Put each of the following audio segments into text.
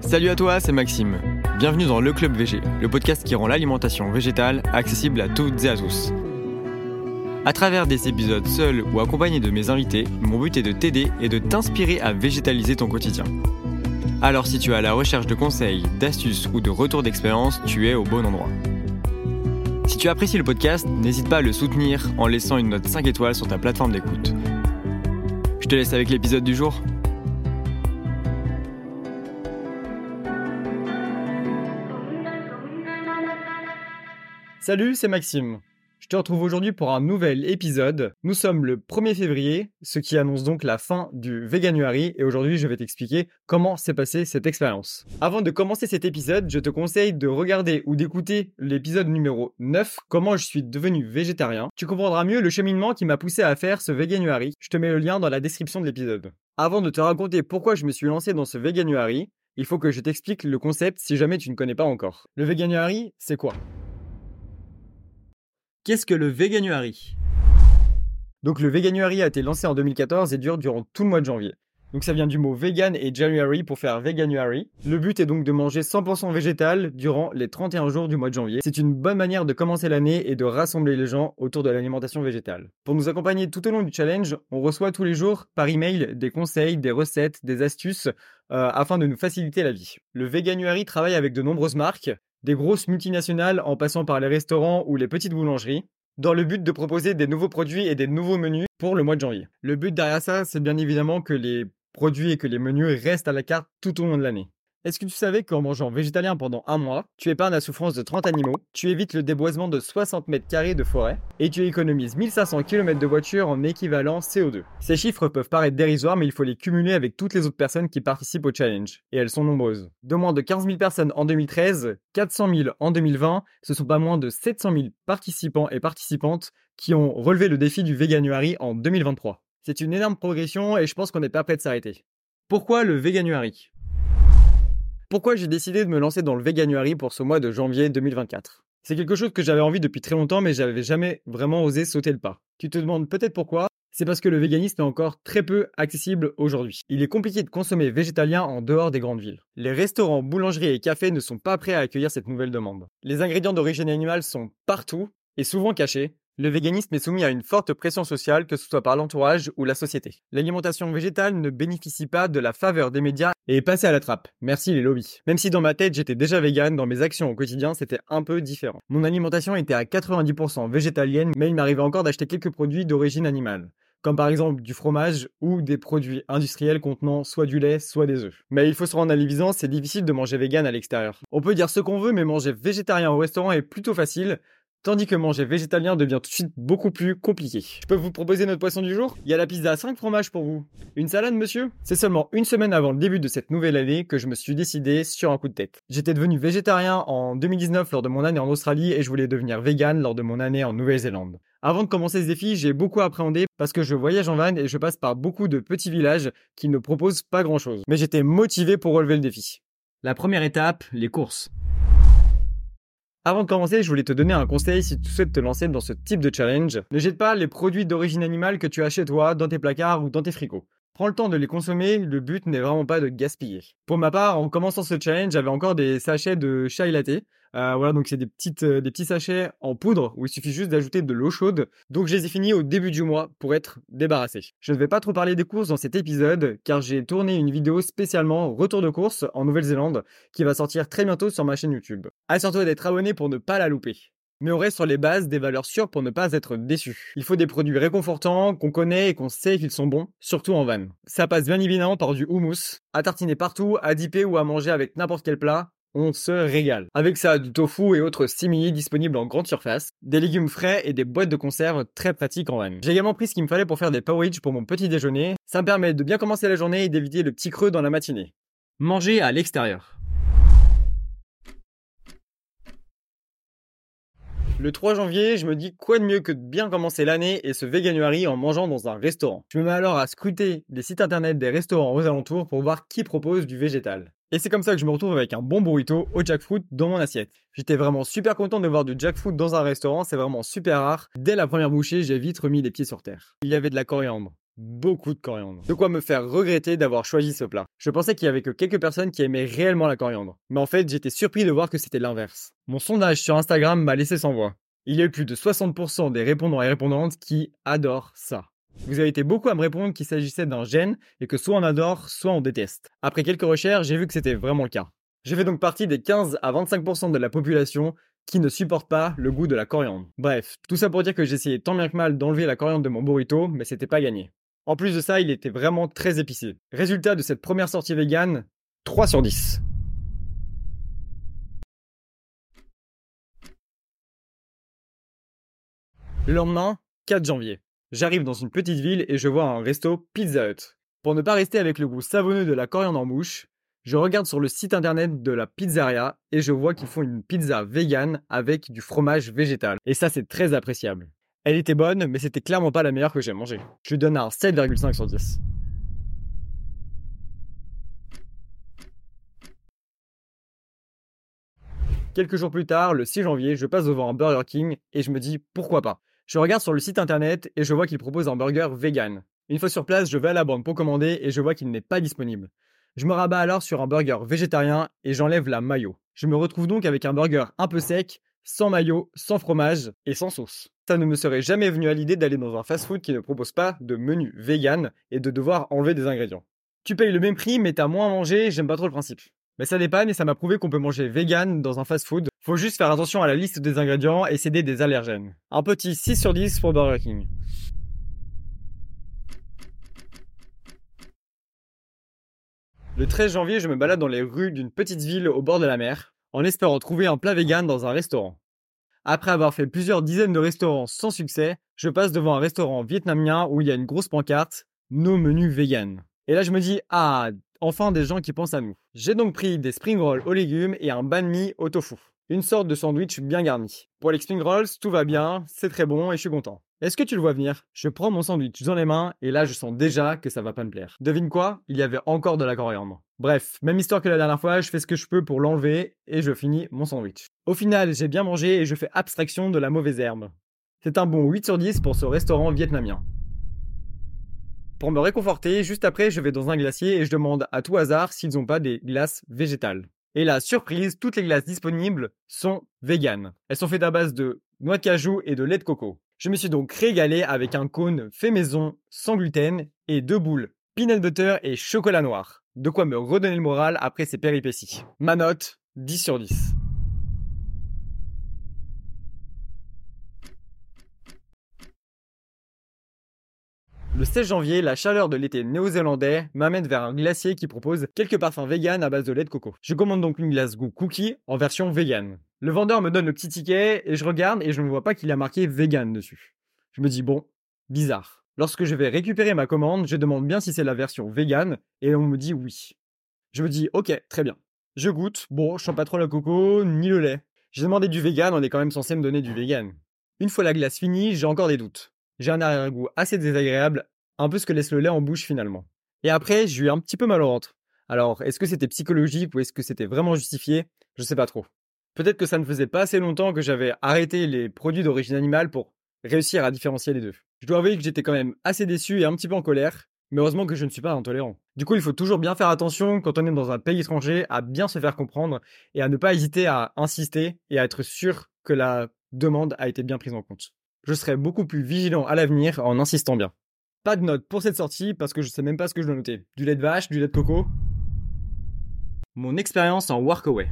Salut à toi, c'est Maxime. Bienvenue dans Le Club VG, le podcast qui rend l'alimentation végétale accessible à toutes et à tous. À travers des épisodes seuls ou accompagnés de mes invités, mon but est de t'aider et de t'inspirer à végétaliser ton quotidien. Alors si tu es à la recherche de conseils, d'astuces ou de retours d'expérience, tu es au bon endroit. Si tu apprécies le podcast, n'hésite pas à le soutenir en laissant une note 5 étoiles sur ta plateforme d'écoute. Je te laisse avec l'épisode du jour. Salut, c'est Maxime. Te retrouve aujourd'hui pour un nouvel épisode. Nous sommes le 1er février, ce qui annonce donc la fin du Veganuary et aujourd'hui je vais t'expliquer comment s'est passée cette expérience. Avant de commencer cet épisode, je te conseille de regarder ou d'écouter l'épisode numéro 9, comment je suis devenu végétarien. Tu comprendras mieux le cheminement qui m'a poussé à faire ce Veganuary. Je te mets le lien dans la description de l'épisode. Avant de te raconter pourquoi je me suis lancé dans ce Veganuary, il faut que je t'explique le concept si jamais tu ne connais pas encore. Le Veganuary, c'est quoi? Qu'est-ce que le Veganuary Donc le Veganuary a été lancé en 2014 et dure durant tout le mois de janvier. Donc ça vient du mot vegan et January pour faire Veganuary. Le but est donc de manger 100% végétal durant les 31 jours du mois de janvier. C'est une bonne manière de commencer l'année et de rassembler les gens autour de l'alimentation végétale. Pour nous accompagner tout au long du challenge, on reçoit tous les jours par email des conseils, des recettes, des astuces euh, afin de nous faciliter la vie. Le Veganuary travaille avec de nombreuses marques, des grosses multinationales en passant par les restaurants ou les petites boulangeries, dans le but de proposer des nouveaux produits et des nouveaux menus pour le mois de janvier. Le but derrière ça, c'est bien évidemment que les produits et que les menus restent à la carte tout au long de l'année. Est-ce que tu savais qu'en mangeant végétalien pendant un mois, tu épargnes la souffrance de 30 animaux, tu évites le déboisement de 60 mètres carrés de forêt et tu économises 1500 km de voiture en équivalent CO2 Ces chiffres peuvent paraître dérisoires, mais il faut les cumuler avec toutes les autres personnes qui participent au challenge. Et elles sont nombreuses. De moins de 15 000 personnes en 2013, 400 000 en 2020, ce sont pas moins de 700 000 participants et participantes qui ont relevé le défi du Veganuary en 2023. C'est une énorme progression et je pense qu'on n'est pas prêt de s'arrêter. Pourquoi le Veganuary pourquoi j'ai décidé de me lancer dans le Veganuary pour ce mois de janvier 2024 C'est quelque chose que j'avais envie depuis très longtemps, mais j'avais jamais vraiment osé sauter le pas. Tu te demandes peut-être pourquoi? C'est parce que le véganisme est encore très peu accessible aujourd'hui. Il est compliqué de consommer végétalien en dehors des grandes villes. Les restaurants, boulangeries et cafés ne sont pas prêts à accueillir cette nouvelle demande. Les ingrédients d'origine animale sont partout et souvent cachés, le véganisme est soumis à une forte pression sociale, que ce soit par l'entourage ou la société. L'alimentation végétale ne bénéficie pas de la faveur des médias et est passée à la trappe. Merci les lobbies. Même si dans ma tête j'étais déjà vegan, dans mes actions au quotidien c'était un peu différent. Mon alimentation était à 90% végétalienne, mais il m'arrivait encore d'acheter quelques produits d'origine animale comme par exemple du fromage ou des produits industriels contenant soit du lait, soit des œufs. Mais il faut se rendre à l'évidence, c'est difficile de manger vegan à l'extérieur. On peut dire ce qu'on veut, mais manger végétarien au restaurant est plutôt facile, Tandis que manger végétalien devient tout de suite beaucoup plus compliqué. Je peux vous proposer notre poisson du jour? Il y a la pizza à 5 fromages pour vous. Une salade, monsieur? C'est seulement une semaine avant le début de cette nouvelle année que je me suis décidé sur un coup de tête. J'étais devenu végétarien en 2019 lors de mon année en Australie et je voulais devenir vegan lors de mon année en Nouvelle-Zélande. Avant de commencer ce défi, j'ai beaucoup appréhendé parce que je voyage en van et je passe par beaucoup de petits villages qui ne proposent pas grand chose. Mais j'étais motivé pour relever le défi. La première étape, les courses. Avant de commencer, je voulais te donner un conseil si tu souhaites te lancer dans ce type de challenge. Ne jette pas les produits d'origine animale que tu as toi, dans tes placards ou dans tes fricots. Prends le temps de les consommer, le but n'est vraiment pas de gaspiller. Pour ma part, en commençant ce challenge, j'avais encore des sachets de chai latte. Euh, voilà, donc c'est des, petites, euh, des petits sachets en poudre où il suffit juste d'ajouter de l'eau chaude. Donc je les ai finis au début du mois pour être débarrassé. Je ne vais pas trop parler des courses dans cet épisode car j'ai tourné une vidéo spécialement retour de course en Nouvelle-Zélande qui va sortir très bientôt sur ma chaîne YouTube. Assure-toi d'être abonné pour ne pas la louper mais on reste sur les bases des valeurs sûres pour ne pas être déçu. Il faut des produits réconfortants, qu'on connaît et qu'on sait qu'ils sont bons, surtout en van. Ça passe bien évidemment par du houmous, à tartiner partout, à dipper ou à manger avec n'importe quel plat. On se régale. Avec ça, du tofu et autres simili disponibles en grande surface, des légumes frais et des boîtes de conserve très pratiques en van. J'ai également pris ce qu'il me fallait pour faire des porridge pour mon petit déjeuner. Ça me permet de bien commencer la journée et d'éviter le petit creux dans la matinée. Manger à l'extérieur. Le 3 janvier, je me dis quoi de mieux que de bien commencer l'année et ce Veganuary en mangeant dans un restaurant. Je me mets alors à scruter les sites internet des restaurants aux alentours pour voir qui propose du végétal. Et c'est comme ça que je me retrouve avec un bon burrito au jackfruit dans mon assiette. J'étais vraiment super content de voir du jackfruit dans un restaurant, c'est vraiment super rare. Dès la première bouchée, j'ai vite remis les pieds sur terre. Il y avait de la coriandre. Beaucoup de coriandre. De quoi me faire regretter d'avoir choisi ce plat. Je pensais qu'il y avait que quelques personnes qui aimaient réellement la coriandre. Mais en fait, j'étais surpris de voir que c'était l'inverse. Mon sondage sur Instagram m'a laissé sans voix. Il y a eu plus de 60% des répondants et répondantes qui adorent ça. Vous avez été beaucoup à me répondre qu'il s'agissait d'un gène et que soit on adore, soit on déteste. Après quelques recherches, j'ai vu que c'était vraiment le cas. J'ai fait donc partie des 15 à 25% de la population qui ne supporte pas le goût de la coriandre. Bref, tout ça pour dire que j'essayais tant bien que mal d'enlever la coriandre de mon burrito, mais c'était pas gagné. En plus de ça, il était vraiment très épicé. Résultat de cette première sortie vegan, 3 sur 10. Le lendemain, 4 janvier. J'arrive dans une petite ville et je vois un resto Pizza Hut. Pour ne pas rester avec le goût savonneux de la coriandre en bouche, je regarde sur le site internet de la pizzeria et je vois qu'ils font une pizza vegan avec du fromage végétal. Et ça, c'est très appréciable. Elle était bonne, mais c'était clairement pas la meilleure que j'ai mangée. Je lui donne un 7,5 sur 10. Quelques jours plus tard, le 6 janvier, je passe devant un Burger King et je me dis pourquoi pas? Je regarde sur le site internet et je vois qu'il propose un burger vegan. Une fois sur place, je vais à la borne pour commander et je vois qu'il n'est pas disponible. Je me rabats alors sur un burger végétarien et j'enlève la mayo. Je me retrouve donc avec un burger un peu sec, sans mayo, sans fromage et sans sauce. Ça ne me serait jamais venu à l'idée d'aller dans un fast-food qui ne propose pas de menu vegan et de devoir enlever des ingrédients. Tu payes le même prix mais t'as moins à manger, j'aime pas trop le principe. Mais ça dépanne et ça m'a prouvé qu'on peut manger vegan dans un fast-food. Faut juste faire attention à la liste des ingrédients et céder des allergènes. Un petit 6 sur 10 pour Burger King. Le 13 janvier, je me balade dans les rues d'une petite ville au bord de la mer, en espérant trouver un plat vegan dans un restaurant. Après avoir fait plusieurs dizaines de restaurants sans succès, je passe devant un restaurant vietnamien où il y a une grosse pancarte Nos menus vegan. Et là, je me dis, ah, enfin des gens qui pensent à nous. J'ai donc pris des spring rolls aux légumes et un banh mi au tofu. Une sorte de sandwich bien garni. Pour les spring rolls, tout va bien, c'est très bon et je suis content. Est-ce que tu le vois venir? Je prends mon sandwich dans les mains et là je sens déjà que ça va pas me plaire. Devine quoi? Il y avait encore de la coriandre. Bref, même histoire que la dernière fois, je fais ce que je peux pour l'enlever et je finis mon sandwich. Au final, j'ai bien mangé et je fais abstraction de la mauvaise herbe. C'est un bon 8 sur 10 pour ce restaurant vietnamien. Pour me réconforter, juste après, je vais dans un glacier et je demande à tout hasard s'ils n'ont pas des glaces végétales. Et la surprise, toutes les glaces disponibles sont véganes. Elles sont faites à base de noix de cajou et de lait de coco. Je me suis donc régalé avec un cône fait maison, sans gluten, et deux boules, peanut butter et chocolat noir. De quoi me redonner le moral après ces péripéties. Ma note, 10 sur 10. Le 16 janvier, la chaleur de l'été néo-zélandais m'amène vers un glacier qui propose quelques parfums vegan à base de lait de coco. Je commande donc une glace goût cookie en version vegan. Le vendeur me donne le petit ticket et je regarde et je ne vois pas qu'il a marqué vegan dessus. Je me dis bon, bizarre. Lorsque je vais récupérer ma commande, je demande bien si c'est la version vegan et on me dit oui. Je me dis ok, très bien. Je goûte, bon, je sens pas trop le coco ni le lait. J'ai demandé du vegan, on est quand même censé me donner du vegan. Une fois la glace finie, j'ai encore des doutes. J'ai un arrière-goût assez désagréable, un peu ce que laisse le lait en bouche finalement. Et après, j'ai eu un petit peu mal au ventre. Alors, est-ce que c'était psychologique ou est-ce que c'était vraiment justifié? Je sais pas trop. Peut-être que ça ne faisait pas assez longtemps que j'avais arrêté les produits d'origine animale pour réussir à différencier les deux. Je dois avouer que j'étais quand même assez déçu et un petit peu en colère, mais heureusement que je ne suis pas intolérant. Du coup, il faut toujours bien faire attention quand on est dans un pays étranger à bien se faire comprendre et à ne pas hésiter à insister et à être sûr que la demande a été bien prise en compte je serai beaucoup plus vigilant à l'avenir en insistant bien. Pas de note pour cette sortie parce que je sais même pas ce que je dois noter. Du lait de vache, du lait de coco. Mon expérience en workaway.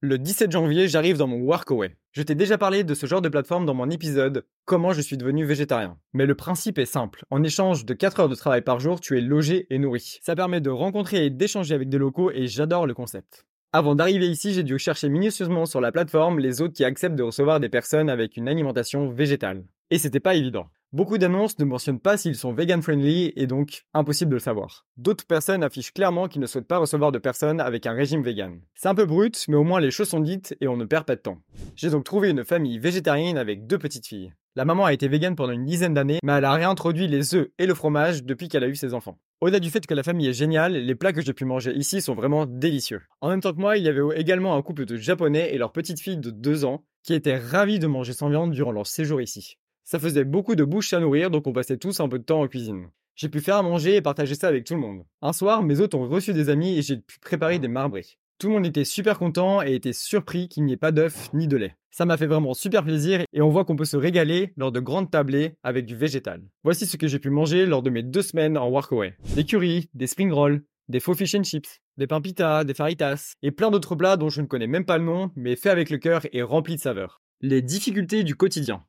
Le 17 janvier, j'arrive dans mon workaway. Je t'ai déjà parlé de ce genre de plateforme dans mon épisode Comment je suis devenu végétarien. Mais le principe est simple. En échange de 4 heures de travail par jour, tu es logé et nourri. Ça permet de rencontrer et d'échanger avec des locaux et j'adore le concept. Avant d'arriver ici, j'ai dû chercher minutieusement sur la plateforme les autres qui acceptent de recevoir des personnes avec une alimentation végétale. Et c'était pas évident. Beaucoup d'annonces ne mentionnent pas s'ils sont vegan friendly et donc impossible de le savoir. D'autres personnes affichent clairement qu'ils ne souhaitent pas recevoir de personnes avec un régime vegan. C'est un peu brut, mais au moins les choses sont dites et on ne perd pas de temps. J'ai donc trouvé une famille végétarienne avec deux petites filles. La maman a été végane pendant une dizaine d'années, mais elle a réintroduit les œufs et le fromage depuis qu'elle a eu ses enfants. Au-delà du fait que la famille est géniale, les plats que j'ai pu manger ici sont vraiment délicieux. En même temps que moi, il y avait également un couple de japonais et leur petite fille de 2 ans qui étaient ravis de manger sans viande durant leur séjour ici. Ça faisait beaucoup de bouches à nourrir, donc on passait tous un peu de temps en cuisine. J'ai pu faire à manger et partager ça avec tout le monde. Un soir, mes hôtes ont reçu des amis et j'ai pu préparer des marbrés. Tout le monde était super content et était surpris qu'il n'y ait pas d'œufs ni de lait. Ça m'a fait vraiment super plaisir et on voit qu'on peut se régaler lors de grandes tablées avec du végétal. Voici ce que j'ai pu manger lors de mes deux semaines en workaway. Des curries, des spring rolls, des faux fish and chips, des pains pita, des faritas et plein d'autres plats dont je ne connais même pas le nom mais faits avec le cœur et remplis de saveurs. Les difficultés du quotidien.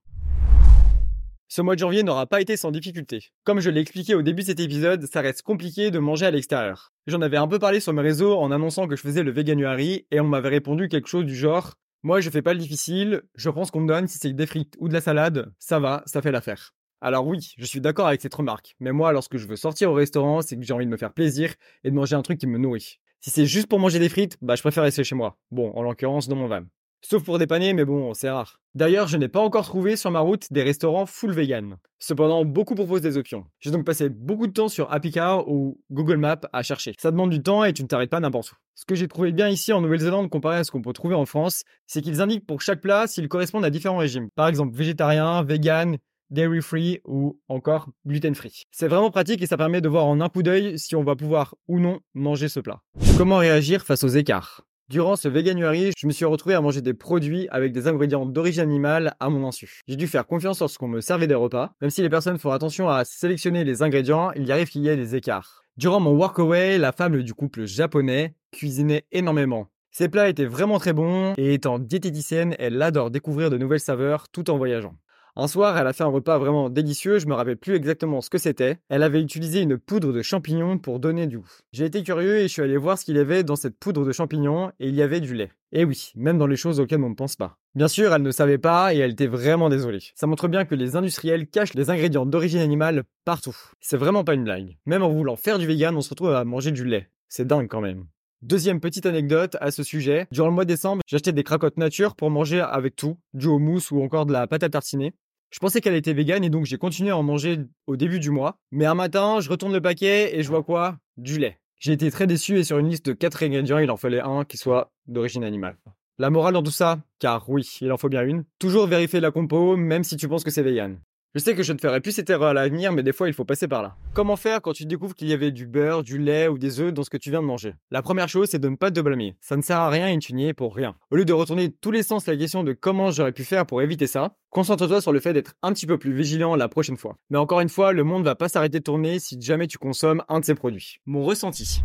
Ce mois de janvier n'aura pas été sans difficulté. Comme je l'ai expliqué au début de cet épisode, ça reste compliqué de manger à l'extérieur. J'en avais un peu parlé sur mes réseaux en annonçant que je faisais le Veganuary et on m'avait répondu quelque chose du genre Moi je fais pas le difficile, je prends ce qu'on me donne, si c'est des frites ou de la salade, ça va, ça fait l'affaire. Alors oui, je suis d'accord avec cette remarque, mais moi lorsque je veux sortir au restaurant, c'est que j'ai envie de me faire plaisir et de manger un truc qui me nourrit. Si c'est juste pour manger des frites, bah je préfère rester chez moi. Bon, en l'occurrence dans mon van. Sauf pour dépanner, mais bon, c'est rare. D'ailleurs, je n'ai pas encore trouvé sur ma route des restaurants full vegan. Cependant, beaucoup proposent des options. J'ai donc passé beaucoup de temps sur Appicar ou Google Maps à chercher. Ça demande du temps et tu ne t'arrêtes pas n'importe où. Ce que j'ai trouvé bien ici en Nouvelle-Zélande comparé à ce qu'on peut trouver en France, c'est qu'ils indiquent pour chaque plat s'ils correspondent à différents régimes. Par exemple, végétarien, vegan, dairy free ou encore gluten free. C'est vraiment pratique et ça permet de voir en un coup d'œil si on va pouvoir ou non manger ce plat. Comment réagir face aux écarts? Durant ce Veganuary, je me suis retrouvé à manger des produits avec des ingrédients d'origine animale à mon insu. J'ai dû faire confiance en ce qu'on me servait des repas. Même si les personnes font attention à sélectionner les ingrédients, il y arrive qu'il y ait des écarts. Durant mon workaway, la femme du couple japonais cuisinait énormément. Ses plats étaient vraiment très bons et étant diététicienne, elle adore découvrir de nouvelles saveurs tout en voyageant. Un soir, elle a fait un repas vraiment délicieux, je me rappelle plus exactement ce que c'était. Elle avait utilisé une poudre de champignons pour donner du goût. J'ai été curieux et je suis allé voir ce qu'il y avait dans cette poudre de champignons et il y avait du lait. Et oui, même dans les choses auxquelles on ne pense pas. Bien sûr, elle ne savait pas et elle était vraiment désolée. Ça montre bien que les industriels cachent les ingrédients d'origine animale partout. C'est vraiment pas une blague. Même en voulant faire du vegan, on se retrouve à manger du lait. C'est dingue quand même. Deuxième petite anecdote à ce sujet. Durant le mois de décembre, acheté des cracottes nature pour manger avec tout, du houmous ou encore de la pâte à tartiner. Je pensais qu'elle était végane et donc j'ai continué à en manger au début du mois. Mais un matin, je retourne le paquet et je vois quoi? Du lait. J'ai été très déçu et sur une liste de 4 ingrédients, il en fallait un qui soit d'origine animale. La morale dans tout ça, car oui, il en faut bien une, toujours vérifier la compo même si tu penses que c'est vegan. Je sais que je ne ferai plus cette erreur à l'avenir, mais des fois il faut passer par là. Comment faire quand tu découvres qu'il y avait du beurre, du lait ou des œufs dans ce que tu viens de manger? La première chose, c'est de ne pas te blâmer. Ça ne sert à rien et tu n'y es pour rien. Au lieu de retourner tous les sens la question de comment j'aurais pu faire pour éviter ça, concentre-toi sur le fait d'être un petit peu plus vigilant la prochaine fois. Mais encore une fois, le monde va pas s'arrêter de tourner si jamais tu consommes un de ces produits. Mon ressenti.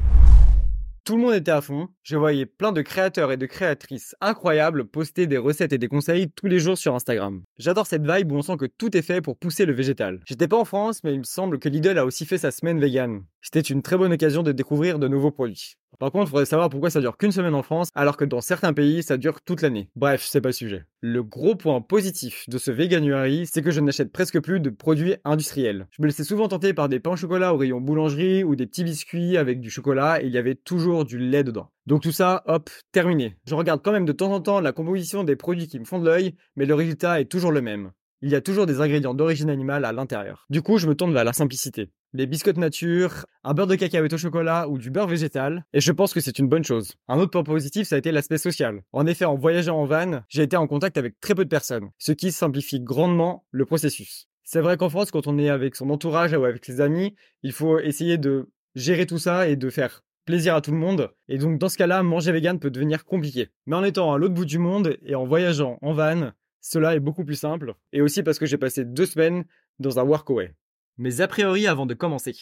Tout le monde était à fond. Je voyais plein de créateurs et de créatrices incroyables poster des recettes et des conseils tous les jours sur Instagram. J'adore cette vibe où on sent que tout est fait pour pousser le végétal. J'étais pas en France, mais il me semble que Lidl a aussi fait sa semaine vegan. C'était une très bonne occasion de découvrir de nouveaux produits. Par contre, il faudrait savoir pourquoi ça dure qu'une semaine en France, alors que dans certains pays, ça dure toute l'année. Bref, c'est pas le sujet. Le gros point positif de ce Veganuary, c'est que je n'achète presque plus de produits industriels. Je me laissais souvent tenter par des pains au chocolat au rayon boulangerie ou des petits biscuits avec du chocolat et il y avait toujours du lait dedans. Donc tout ça, hop, terminé. Je regarde quand même de temps en temps la composition des produits qui me font de l'œil, mais le résultat est toujours le même il y a toujours des ingrédients d'origine animale à l'intérieur. Du coup, je me tourne vers la simplicité. Les biscottes nature, un beurre de cacahuète au chocolat ou du beurre végétal, et je pense que c'est une bonne chose. Un autre point positif, ça a été l'aspect social. En effet, en voyageant en van, j'ai été en contact avec très peu de personnes, ce qui simplifie grandement le processus. C'est vrai qu'en France, quand on est avec son entourage ou avec ses amis, il faut essayer de gérer tout ça et de faire plaisir à tout le monde. Et donc dans ce cas-là, manger vegan peut devenir compliqué. Mais en étant à l'autre bout du monde et en voyageant en van, cela est beaucoup plus simple, et aussi parce que j'ai passé deux semaines dans un workaway. Mais a priori avant de commencer.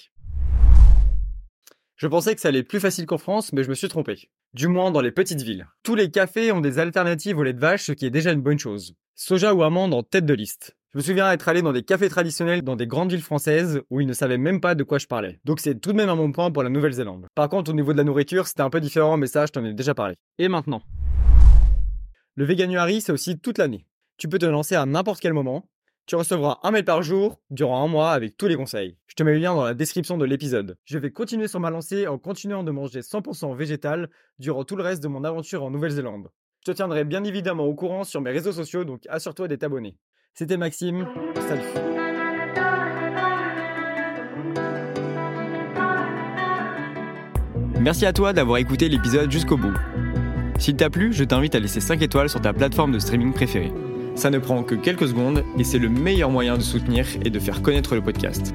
Je pensais que ça allait être plus facile qu'en France, mais je me suis trompé. Du moins dans les petites villes. Tous les cafés ont des alternatives au lait de vache, ce qui est déjà une bonne chose. Soja ou amande en tête de liste. Je me souviens être allé dans des cafés traditionnels dans des grandes villes françaises où ils ne savaient même pas de quoi je parlais. Donc c'est tout de même un bon point pour la Nouvelle-Zélande. Par contre, au niveau de la nourriture, c'était un peu différent, mais ça, je t'en ai déjà parlé. Et maintenant? Le Veganuary, c'est aussi toute l'année. Tu peux te lancer à n'importe quel moment. Tu recevras un mail par jour durant un mois avec tous les conseils. Je te mets le lien dans la description de l'épisode. Je vais continuer sur ma lancée en continuant de manger 100% végétal durant tout le reste de mon aventure en Nouvelle-Zélande. Je te tiendrai bien évidemment au courant sur mes réseaux sociaux, donc assure-toi d'être abonné. C'était Maxime, salut Merci à toi d'avoir écouté l'épisode jusqu'au bout. S'il t'a plu, je t'invite à laisser 5 étoiles sur ta plateforme de streaming préférée. Ça ne prend que quelques secondes et c'est le meilleur moyen de soutenir et de faire connaître le podcast.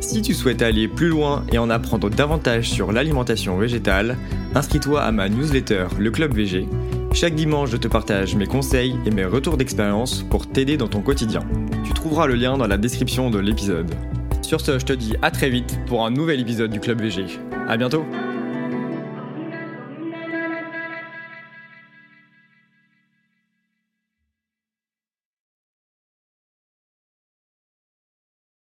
Si tu souhaites aller plus loin et en apprendre davantage sur l'alimentation végétale, inscris-toi à ma newsletter Le Club VG. Chaque dimanche, je te partage mes conseils et mes retours d'expérience pour t'aider dans ton quotidien. Tu trouveras le lien dans la description de l'épisode. Sur ce, je te dis à très vite pour un nouvel épisode du Club VG. À bientôt!